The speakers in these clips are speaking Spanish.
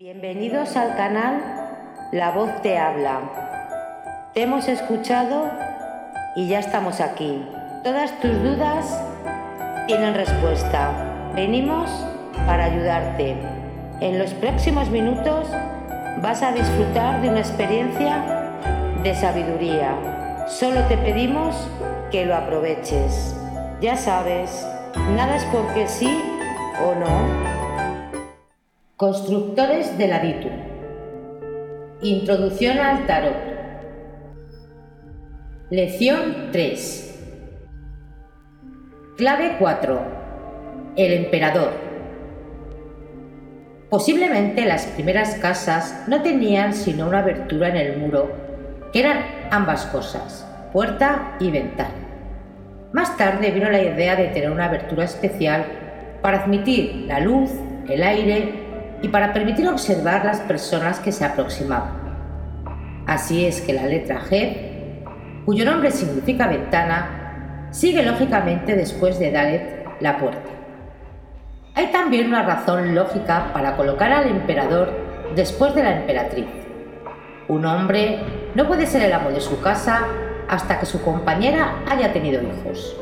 Bienvenidos al canal La Voz Te Habla. Te hemos escuchado y ya estamos aquí. Todas tus dudas tienen respuesta. Venimos para ayudarte. En los próximos minutos vas a disfrutar de una experiencia de sabiduría. Solo te pedimos que lo aproveches. Ya sabes, nada es porque sí o no Constructores del Aditum. Introducción al Tarot. Lección 3. Clave 4. El emperador. Posiblemente las primeras casas no tenían sino una abertura en el muro, que eran ambas cosas, puerta y ventana. Más tarde vino la idea de tener una abertura especial para admitir la luz, el aire y para permitir observar las personas que se aproximaban. Así es que la letra G, cuyo nombre significa ventana, sigue lógicamente después de Dalet la puerta. Hay también una razón lógica para colocar al emperador después de la emperatriz. Un hombre no puede ser el amo de su casa hasta que su compañera haya tenido hijos.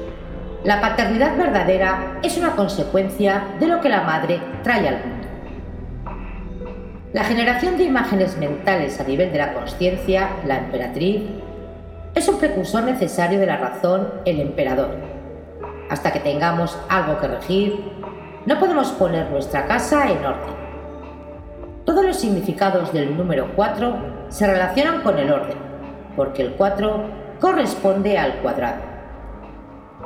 La paternidad verdadera es una consecuencia de lo que la madre trae al mundo. La generación de imágenes mentales a nivel de la conciencia, la emperatriz, es un precursor necesario de la razón, el emperador. Hasta que tengamos algo que regir, no podemos poner nuestra casa en orden. Todos los significados del número 4 se relacionan con el orden, porque el 4 corresponde al cuadrado.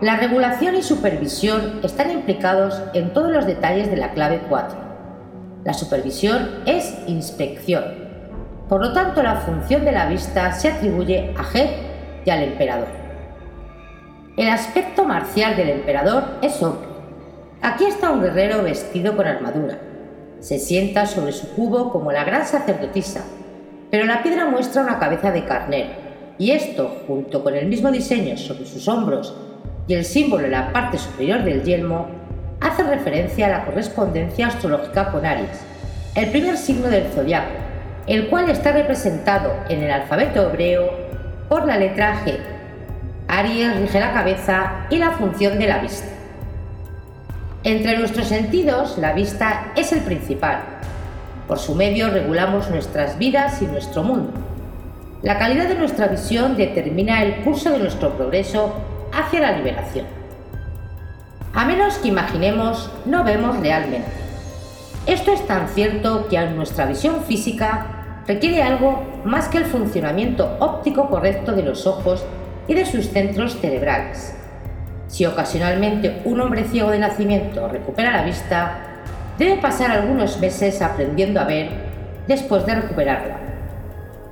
La regulación y supervisión están implicados en todos los detalles de la clave 4 la supervisión es inspección. Por lo tanto, la función de la vista se atribuye a G y al emperador. El aspecto marcial del emperador es obvio. Aquí está un guerrero vestido con armadura. Se sienta sobre su cubo como la gran sacerdotisa, pero la piedra muestra una cabeza de carnero, y esto, junto con el mismo diseño sobre sus hombros y el símbolo en la parte superior del yelmo, hace referencia a la correspondencia astrológica con Aries, el primer signo del zodiaco, el cual está representado en el alfabeto hebreo por la letra G. Aries rige la cabeza y la función de la vista. Entre nuestros sentidos, la vista es el principal. Por su medio regulamos nuestras vidas y nuestro mundo. La calidad de nuestra visión determina el curso de nuestro progreso hacia la liberación. A menos que imaginemos, no vemos realmente. Esto es tan cierto que a nuestra visión física requiere algo más que el funcionamiento óptico correcto de los ojos y de sus centros cerebrales. Si ocasionalmente un hombre ciego de nacimiento recupera la vista, debe pasar algunos meses aprendiendo a ver después de recuperarla.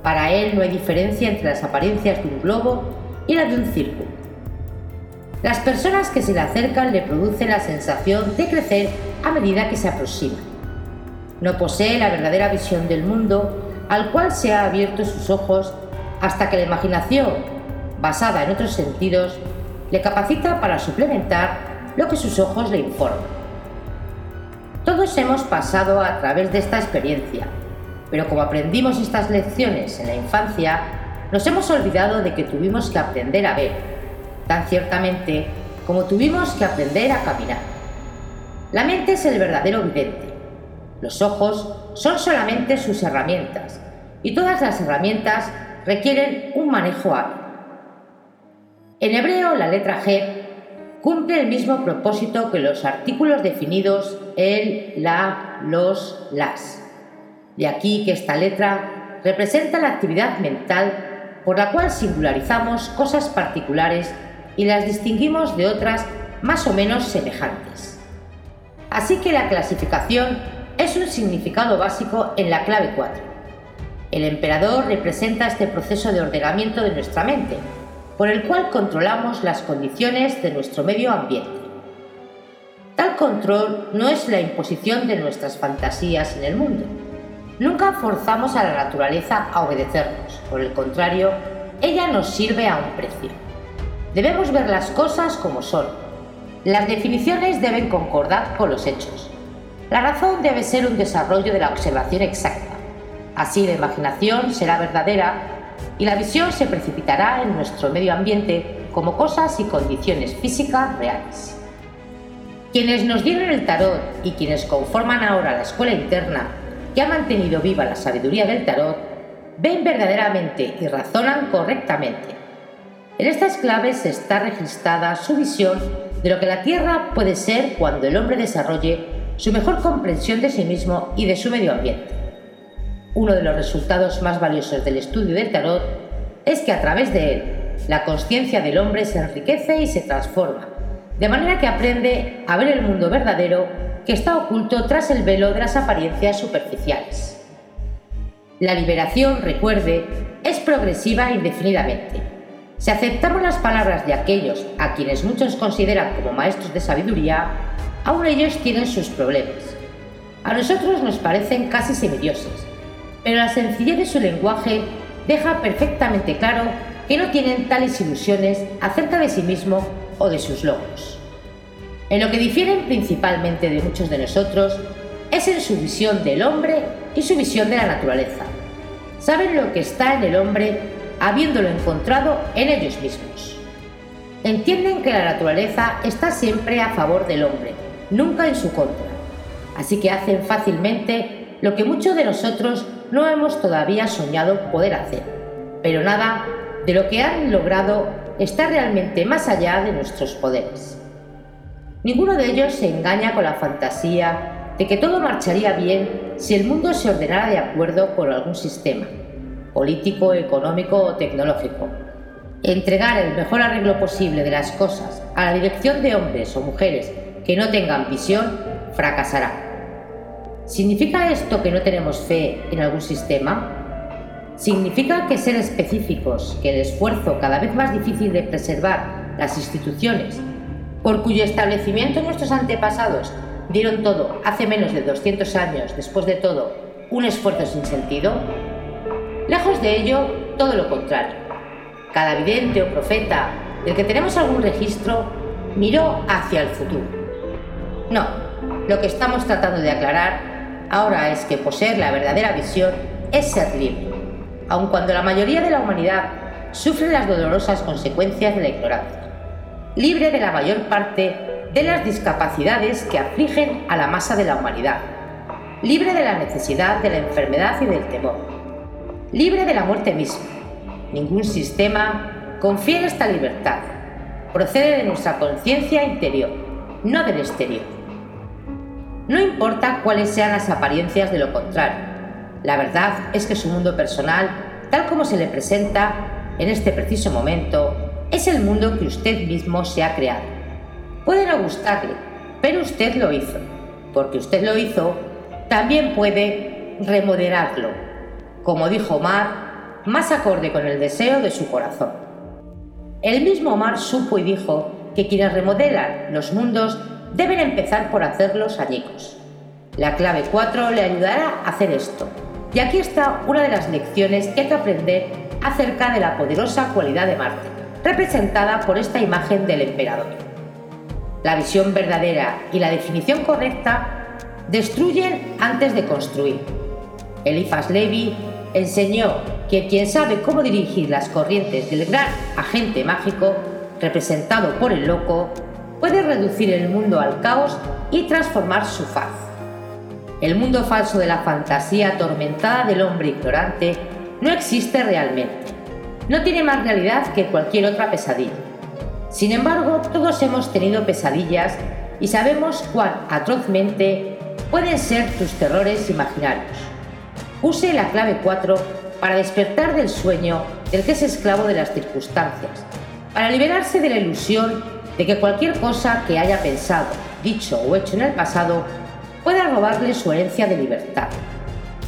Para él no hay diferencia entre las apariencias de un globo y la de un círculo. Las personas que se le acercan le producen la sensación de crecer a medida que se aproxima. No posee la verdadera visión del mundo al cual se ha abierto sus ojos hasta que la imaginación, basada en otros sentidos, le capacita para suplementar lo que sus ojos le informan. Todos hemos pasado a través de esta experiencia, pero como aprendimos estas lecciones en la infancia, nos hemos olvidado de que tuvimos que aprender a ver tan ciertamente como tuvimos que aprender a caminar. La mente es el verdadero vidente. Los ojos son solamente sus herramientas y todas las herramientas requieren un manejo hábil. En hebreo, la letra G cumple el mismo propósito que los artículos definidos el, la, los, las. De aquí que esta letra representa la actividad mental por la cual singularizamos cosas particulares y las distinguimos de otras más o menos semejantes. Así que la clasificación es un significado básico en la clave 4. El emperador representa este proceso de ordenamiento de nuestra mente, por el cual controlamos las condiciones de nuestro medio ambiente. Tal control no es la imposición de nuestras fantasías en el mundo. Nunca forzamos a la naturaleza a obedecernos, por el contrario, ella nos sirve a un precio. Debemos ver las cosas como son. Las definiciones deben concordar con los hechos. La razón debe ser un desarrollo de la observación exacta. Así la imaginación será verdadera y la visión se precipitará en nuestro medio ambiente como cosas y condiciones físicas reales. Quienes nos dieron el tarot y quienes conforman ahora la escuela interna que ha mantenido viva la sabiduría del tarot, ven verdaderamente y razonan correctamente. En estas claves está registrada su visión de lo que la Tierra puede ser cuando el hombre desarrolle su mejor comprensión de sí mismo y de su medio ambiente. Uno de los resultados más valiosos del estudio del tarot es que a través de él la conciencia del hombre se enriquece y se transforma, de manera que aprende a ver el mundo verdadero que está oculto tras el velo de las apariencias superficiales. La liberación, recuerde, es progresiva indefinidamente. Si aceptamos las palabras de aquellos a quienes muchos consideran como maestros de sabiduría, aún ellos tienen sus problemas. A nosotros nos parecen casi semidioses, pero la sencillez de su lenguaje deja perfectamente claro que no tienen tales ilusiones acerca de sí mismo o de sus logros. En lo que difieren principalmente de muchos de nosotros es en su visión del hombre y su visión de la naturaleza. Saben lo que está en el hombre habiéndolo encontrado en ellos mismos. Entienden que la naturaleza está siempre a favor del hombre, nunca en su contra. Así que hacen fácilmente lo que muchos de nosotros no hemos todavía soñado poder hacer. Pero nada de lo que han logrado está realmente más allá de nuestros poderes. Ninguno de ellos se engaña con la fantasía de que todo marcharía bien si el mundo se ordenara de acuerdo con algún sistema, político, económico o tecnológico. Entregar el mejor arreglo posible de las cosas a la dirección de hombres o mujeres que no tengan visión fracasará. ¿Significa esto que no tenemos fe en algún sistema? ¿Significa que ser específicos, que el esfuerzo cada vez más difícil de preservar las instituciones por cuyo establecimiento nuestros antepasados dieron todo hace menos de 200 años, después de todo, un esfuerzo sin sentido? Lejos de ello, todo lo contrario. Cada vidente o profeta del que tenemos algún registro miró hacia el futuro. No, lo que estamos tratando de aclarar ahora es que poseer la verdadera visión es ser libre, aun cuando la mayoría de la humanidad sufre las dolorosas consecuencias de la ignorancia libre de la mayor parte de las discapacidades que afligen a la masa de la humanidad, libre de la necesidad de la enfermedad y del temor, libre de la muerte misma. Ningún sistema confiere esta libertad. Procede de nuestra conciencia interior, no del exterior. No importa cuáles sean las apariencias de lo contrario. La verdad es que su mundo personal, tal como se le presenta en este preciso momento, es el mundo que usted mismo se ha creado. Puede no gustarle, pero usted lo hizo. Porque usted lo hizo, también puede remodelarlo, como dijo Omar, más acorde con el deseo de su corazón. El mismo Omar supo y dijo que quienes remodelan los mundos deben empezar por hacerlos añicos. La clave 4 le ayudará a hacer esto. Y aquí está una de las lecciones que hay que aprender acerca de la poderosa cualidad de Marte representada por esta imagen del emperador. La visión verdadera y la definición correcta destruyen antes de construir. Eliphas Levi enseñó que quien sabe cómo dirigir las corrientes del gran agente mágico, representado por el loco, puede reducir el mundo al caos y transformar su faz. El mundo falso de la fantasía atormentada del hombre ignorante no existe realmente no tiene más realidad que cualquier otra pesadilla. Sin embargo, todos hemos tenido pesadillas y sabemos cuán atrozmente pueden ser tus terrores imaginarios. Use la clave 4 para despertar del sueño del que es esclavo de las circunstancias, para liberarse de la ilusión de que cualquier cosa que haya pensado, dicho o hecho en el pasado pueda robarle su herencia de libertad.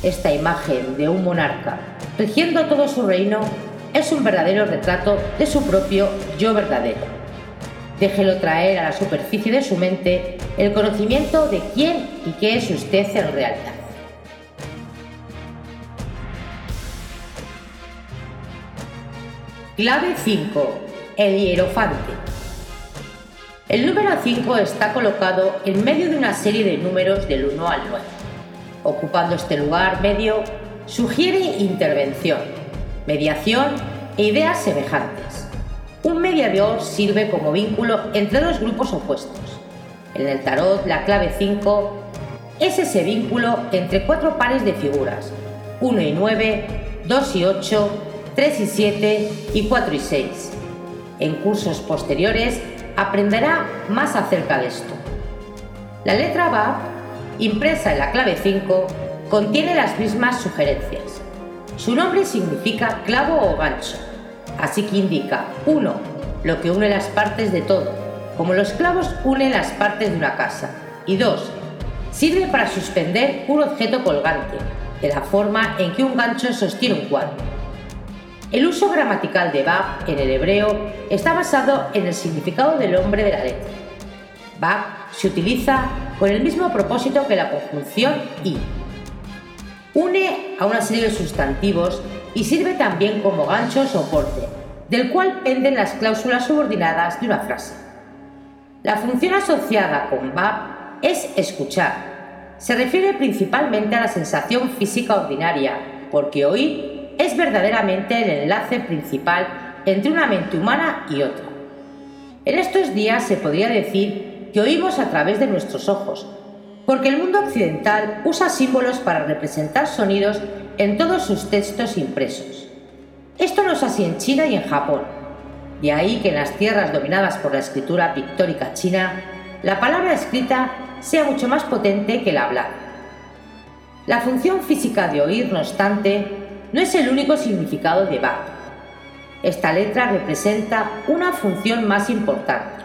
Esta imagen de un monarca rigiendo todo su reino es un verdadero retrato de su propio yo verdadero. Déjelo traer a la superficie de su mente el conocimiento de quién y qué es usted en realidad. Clave 5. El hierofante. El número 5 está colocado en medio de una serie de números del 1 al 9. Ocupando este lugar medio, sugiere intervención, mediación e ideas semejantes. Un mediador sirve como vínculo entre dos grupos opuestos. En el tarot, la clave 5 es ese vínculo entre cuatro pares de figuras, 1 y 9, 2 y 8, 3 y 7 y 4 y 6. En cursos posteriores aprenderá más acerca de esto. La letra BAP, impresa en la clave 5, contiene las mismas sugerencias. Su nombre significa clavo o gancho, así que indica 1. Lo que une las partes de todo, como los clavos unen las partes de una casa. Y 2. Sirve para suspender un objeto colgante, de la forma en que un gancho sostiene un cuadro. El uso gramatical de Bab en el hebreo está basado en el significado del nombre de la letra. Bab se utiliza con el mismo propósito que la conjunción i. Une a una serie de sustantivos y sirve también como gancho o soporte, del cual penden las cláusulas subordinadas de una frase. La función asociada con Bab es escuchar. Se refiere principalmente a la sensación física ordinaria, porque oír es verdaderamente el enlace principal entre una mente humana y otra. En estos días se podría decir que oímos a través de nuestros ojos, porque el mundo occidental usa símbolos para representar sonidos en todos sus textos impresos. Esto no es así en China y en Japón. De ahí que en las tierras dominadas por la escritura pictórica china, la palabra escrita sea mucho más potente que la hablada. La función física de oír, no obstante, no es el único significado de Bach. Esta letra representa una función más importante,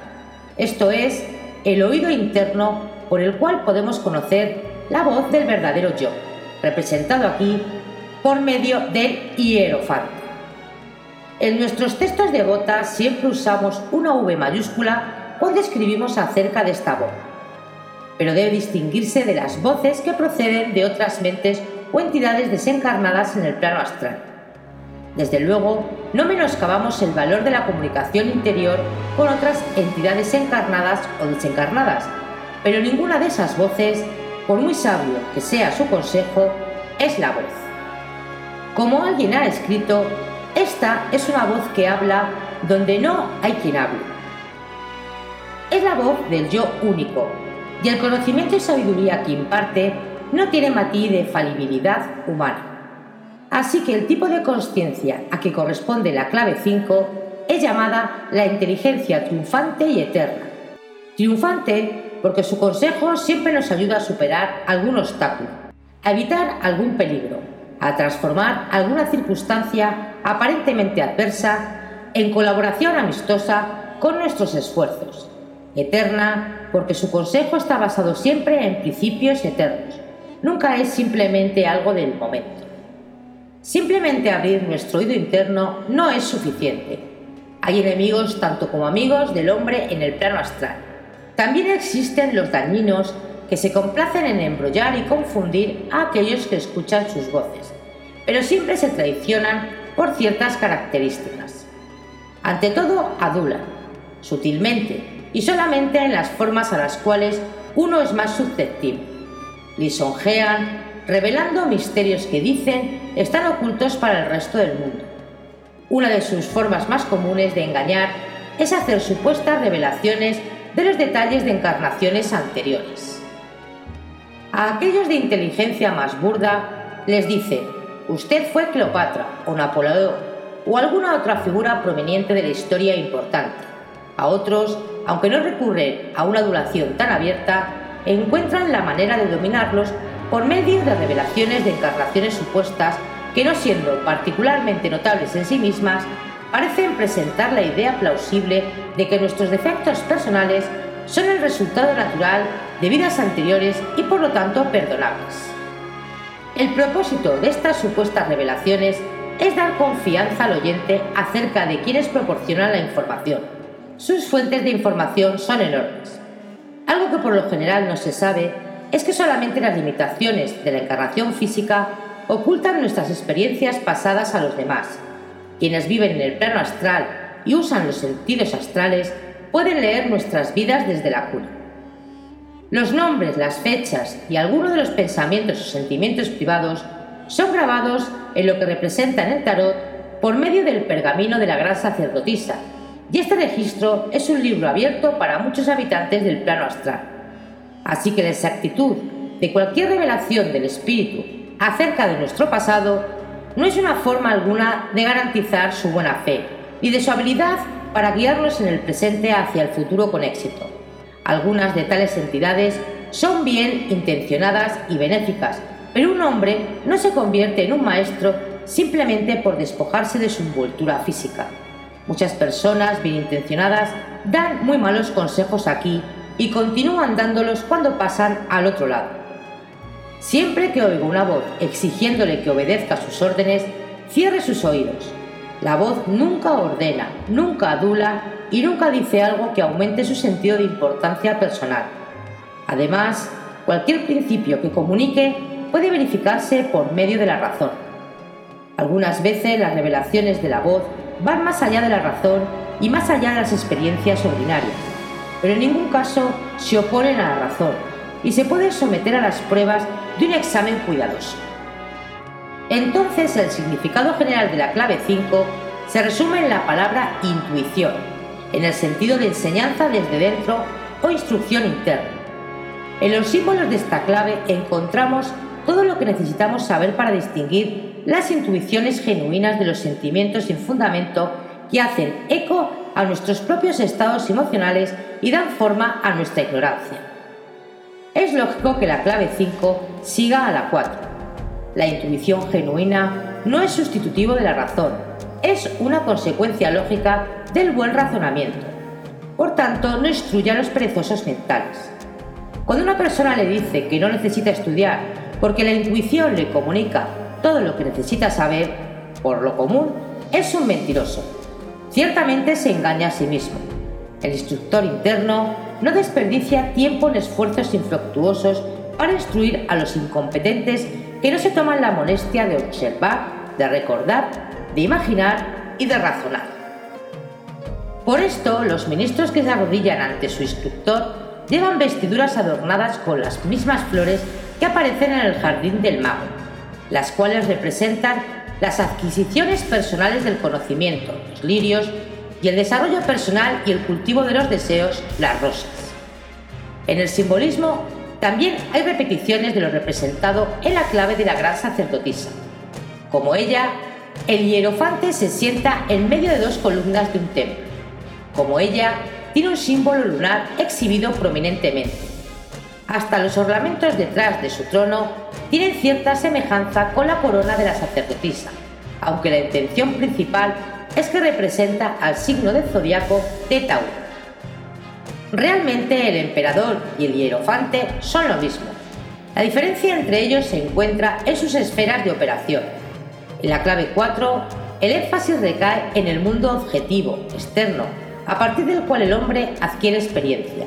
esto es, el oído interno por el cual podemos conocer la voz del verdadero yo, representado aquí por medio del hierofante. En nuestros textos de botas siempre usamos una V mayúscula cuando escribimos acerca de esta voz, pero debe distinguirse de las voces que proceden de otras mentes o entidades desencarnadas en el plano astral. Desde luego, no menoscabamos el valor de la comunicación interior con otras entidades encarnadas o desencarnadas, pero ninguna de esas voces, por muy sabio que sea su consejo, es la voz. Como alguien ha escrito, esta es una voz que habla donde no hay quien hable. Es la voz del yo único, y el conocimiento y sabiduría que imparte no tiene matiz de falibilidad humana. Así que el tipo de conciencia a que corresponde la clave 5 es llamada la inteligencia triunfante y eterna. Triunfante porque su consejo siempre nos ayuda a superar algún obstáculo, a evitar algún peligro, a transformar alguna circunstancia aparentemente adversa en colaboración amistosa con nuestros esfuerzos. Eterna porque su consejo está basado siempre en principios eternos nunca es simplemente algo del momento. Simplemente abrir nuestro oído interno no es suficiente. Hay enemigos tanto como amigos del hombre en el plano astral. También existen los dañinos que se complacen en embrollar y confundir a aquellos que escuchan sus voces, pero siempre se traicionan por ciertas características. Ante todo, adulan, sutilmente y solamente en las formas a las cuales uno es más susceptible lisonjean, revelando misterios que dicen están ocultos para el resto del mundo. Una de sus formas más comunes de engañar es hacer supuestas revelaciones de los detalles de encarnaciones anteriores. A aquellos de inteligencia más burda les dice, usted fue Cleopatra o Napoleón o alguna otra figura proveniente de la historia importante. A otros, aunque no recurren a una adulación tan abierta, encuentran la manera de dominarlos por medio de revelaciones de encarnaciones supuestas que no siendo particularmente notables en sí mismas, parecen presentar la idea plausible de que nuestros defectos personales son el resultado natural de vidas anteriores y por lo tanto perdonables. El propósito de estas supuestas revelaciones es dar confianza al oyente acerca de quienes proporcionan la información. Sus fuentes de información son enormes. Algo que por lo general no se sabe es que solamente las limitaciones de la encarnación física ocultan nuestras experiencias pasadas a los demás. Quienes viven en el plano astral y usan los sentidos astrales pueden leer nuestras vidas desde la cuna. Los nombres, las fechas y algunos de los pensamientos o sentimientos privados son grabados en lo que representa en el tarot por medio del pergamino de la gran sacerdotisa, y este registro es un libro abierto para muchos habitantes del plano astral. Así que la exactitud de cualquier revelación del espíritu acerca de nuestro pasado no es una forma alguna de garantizar su buena fe y de su habilidad para guiarnos en el presente hacia el futuro con éxito. Algunas de tales entidades son bien intencionadas y benéficas, pero un hombre no se convierte en un maestro simplemente por despojarse de su envoltura física. Muchas personas bien intencionadas dan muy malos consejos aquí y continúan dándolos cuando pasan al otro lado. Siempre que oiga una voz exigiéndole que obedezca sus órdenes, cierre sus oídos. La voz nunca ordena, nunca adula y nunca dice algo que aumente su sentido de importancia personal. Además, cualquier principio que comunique puede verificarse por medio de la razón. Algunas veces las revelaciones de la voz van más allá de la razón y más allá de las experiencias ordinarias, pero en ningún caso se oponen a la razón y se pueden someter a las pruebas de un examen cuidadoso. Entonces el significado general de la clave 5 se resume en la palabra intuición, en el sentido de enseñanza desde dentro o instrucción interna. En los símbolos de esta clave encontramos todo lo que necesitamos saber para distinguir las intuiciones genuinas de los sentimientos sin fundamento que hacen eco a nuestros propios estados emocionales y dan forma a nuestra ignorancia. Es lógico que la clave 5 siga a la 4. La intuición genuina no es sustitutivo de la razón, es una consecuencia lógica del buen razonamiento. Por tanto, no instruye a los perezosos mentales. Cuando una persona le dice que no necesita estudiar porque la intuición le comunica todo lo que necesita saber, por lo común, es un mentiroso. Ciertamente se engaña a sí mismo. El instructor interno no desperdicia tiempo en esfuerzos infructuosos para instruir a los incompetentes que no se toman la molestia de observar, de recordar, de imaginar y de razonar. Por esto, los ministros que se arrodillan ante su instructor llevan vestiduras adornadas con las mismas flores que aparecen en el jardín del mago, las cuales representan las adquisiciones personales del conocimiento, los lirios, y el desarrollo personal y el cultivo de los deseos, las rosas. En el simbolismo también hay repeticiones de lo representado en la clave de la gran sacerdotisa. Como ella, el hierofante se sienta en medio de dos columnas de un templo. Como ella, tiene un símbolo lunar exhibido prominentemente. Hasta los ornamentos detrás de su trono tienen cierta semejanza con la corona de la sacerdotisa, aunque la intención principal es que representa al signo del zodiaco de Tauro. Realmente el emperador y el hierofante son lo mismo. La diferencia entre ellos se encuentra en sus esferas de operación. En la clave 4, el énfasis recae en el mundo objetivo, externo, a partir del cual el hombre adquiere experiencia.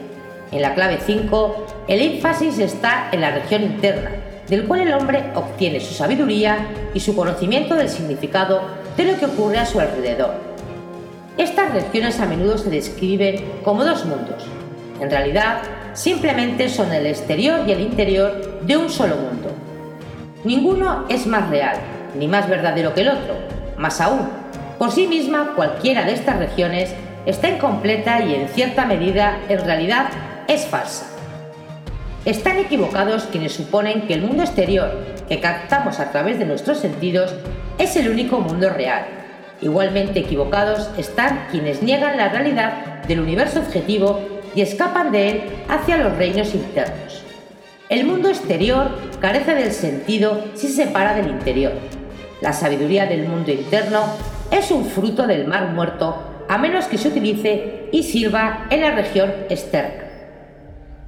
En la clave 5, el énfasis está en la región interna, del cual el hombre obtiene su sabiduría y su conocimiento del significado de lo que ocurre a su alrededor. Estas regiones a menudo se describen como dos mundos. En realidad, simplemente son el exterior y el interior de un solo mundo. Ninguno es más real, ni más verdadero que el otro. Más aún, por sí misma cualquiera de estas regiones está incompleta y en cierta medida en realidad es falsa. Están equivocados quienes suponen que el mundo exterior que captamos a través de nuestros sentidos es el único mundo real. Igualmente equivocados están quienes niegan la realidad del universo objetivo y escapan de él hacia los reinos internos. El mundo exterior carece del sentido si se separa del interior. La sabiduría del mundo interno es un fruto del mar muerto a menos que se utilice y sirva en la región externa.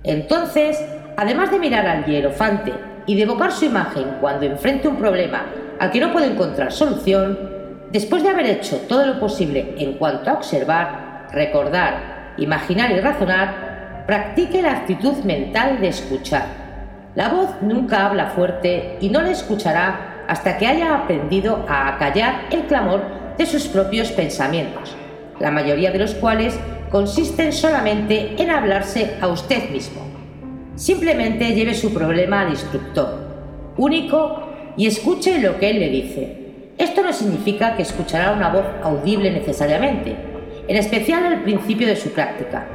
Entonces, además de mirar al hierofante y de evocar su imagen cuando enfrente un problema al que no puede encontrar solución, después de haber hecho todo lo posible en cuanto a observar, recordar, imaginar y razonar, practique la actitud mental de escuchar. La voz nunca habla fuerte y no le escuchará hasta que haya aprendido a acallar el clamor de sus propios pensamientos, la mayoría de los cuales consisten solamente en hablarse a usted mismo. Simplemente lleve su problema al instructor, único, y escuche lo que él le dice. Esto no significa que escuchará una voz audible necesariamente, en especial al principio de su práctica.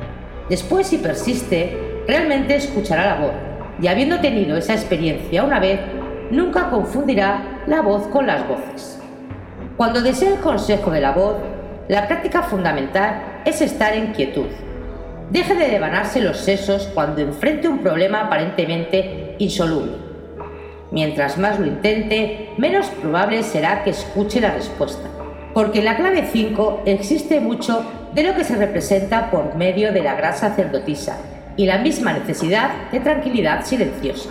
Después, si persiste, realmente escuchará la voz, y habiendo tenido esa experiencia una vez, nunca confundirá la voz con las voces. Cuando desea el consejo de la voz, la práctica fundamental es estar en quietud. Deje de devanarse los sesos cuando enfrente un problema aparentemente insoluble. Mientras más lo intente, menos probable será que escuche la respuesta, porque en la clave 5 existe mucho de lo que se representa por medio de la gran sacerdotisa y la misma necesidad de tranquilidad silenciosa.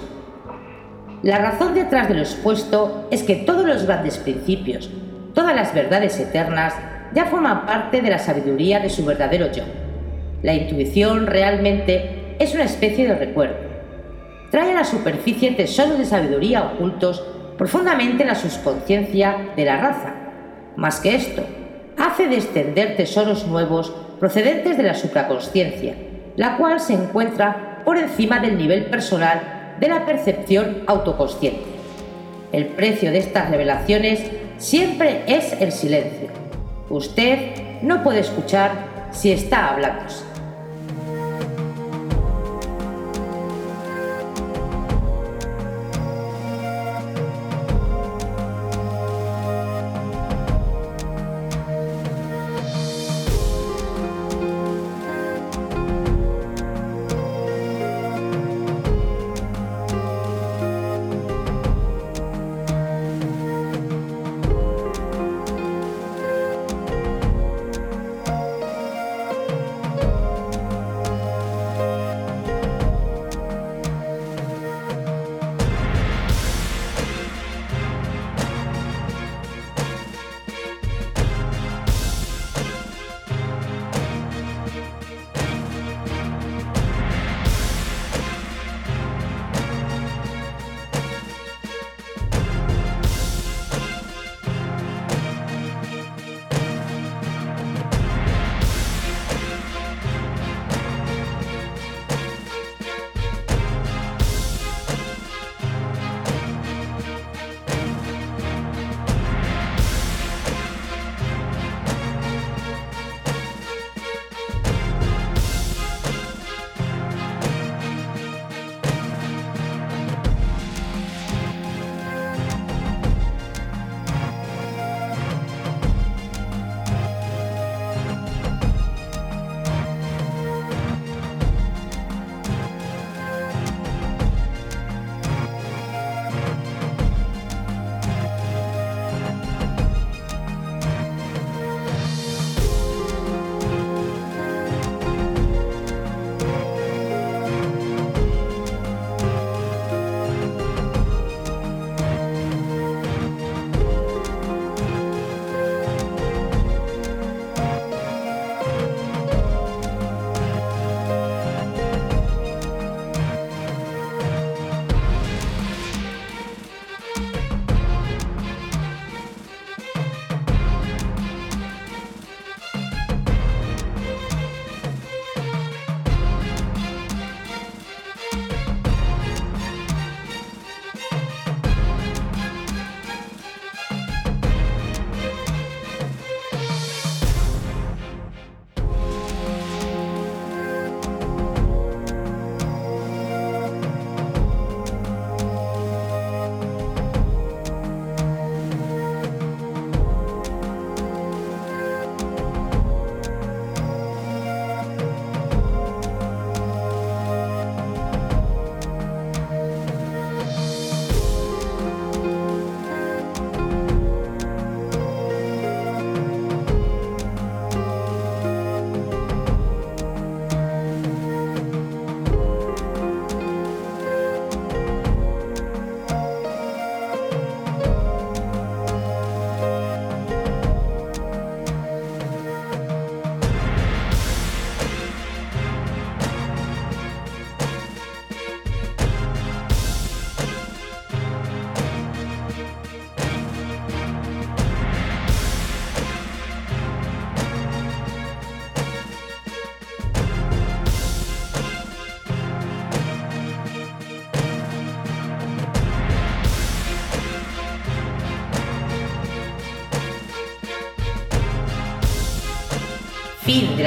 La razón detrás de lo expuesto es que todos los grandes principios, todas las verdades eternas, ya forman parte de la sabiduría de su verdadero yo. La intuición realmente es una especie de recuerdo. Trae a la superficie tesoros de sabiduría ocultos profundamente en la subconsciencia de la raza. Más que esto, hace descender tesoros nuevos procedentes de la supraconsciencia, la cual se encuentra por encima del nivel personal de la percepción autoconsciente. El precio de estas revelaciones siempre es el silencio. Usted no puede escuchar si está hablando.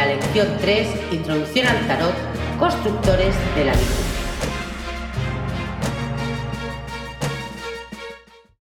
Lección 3, Introducción al Tarot, Constructores de la Vida.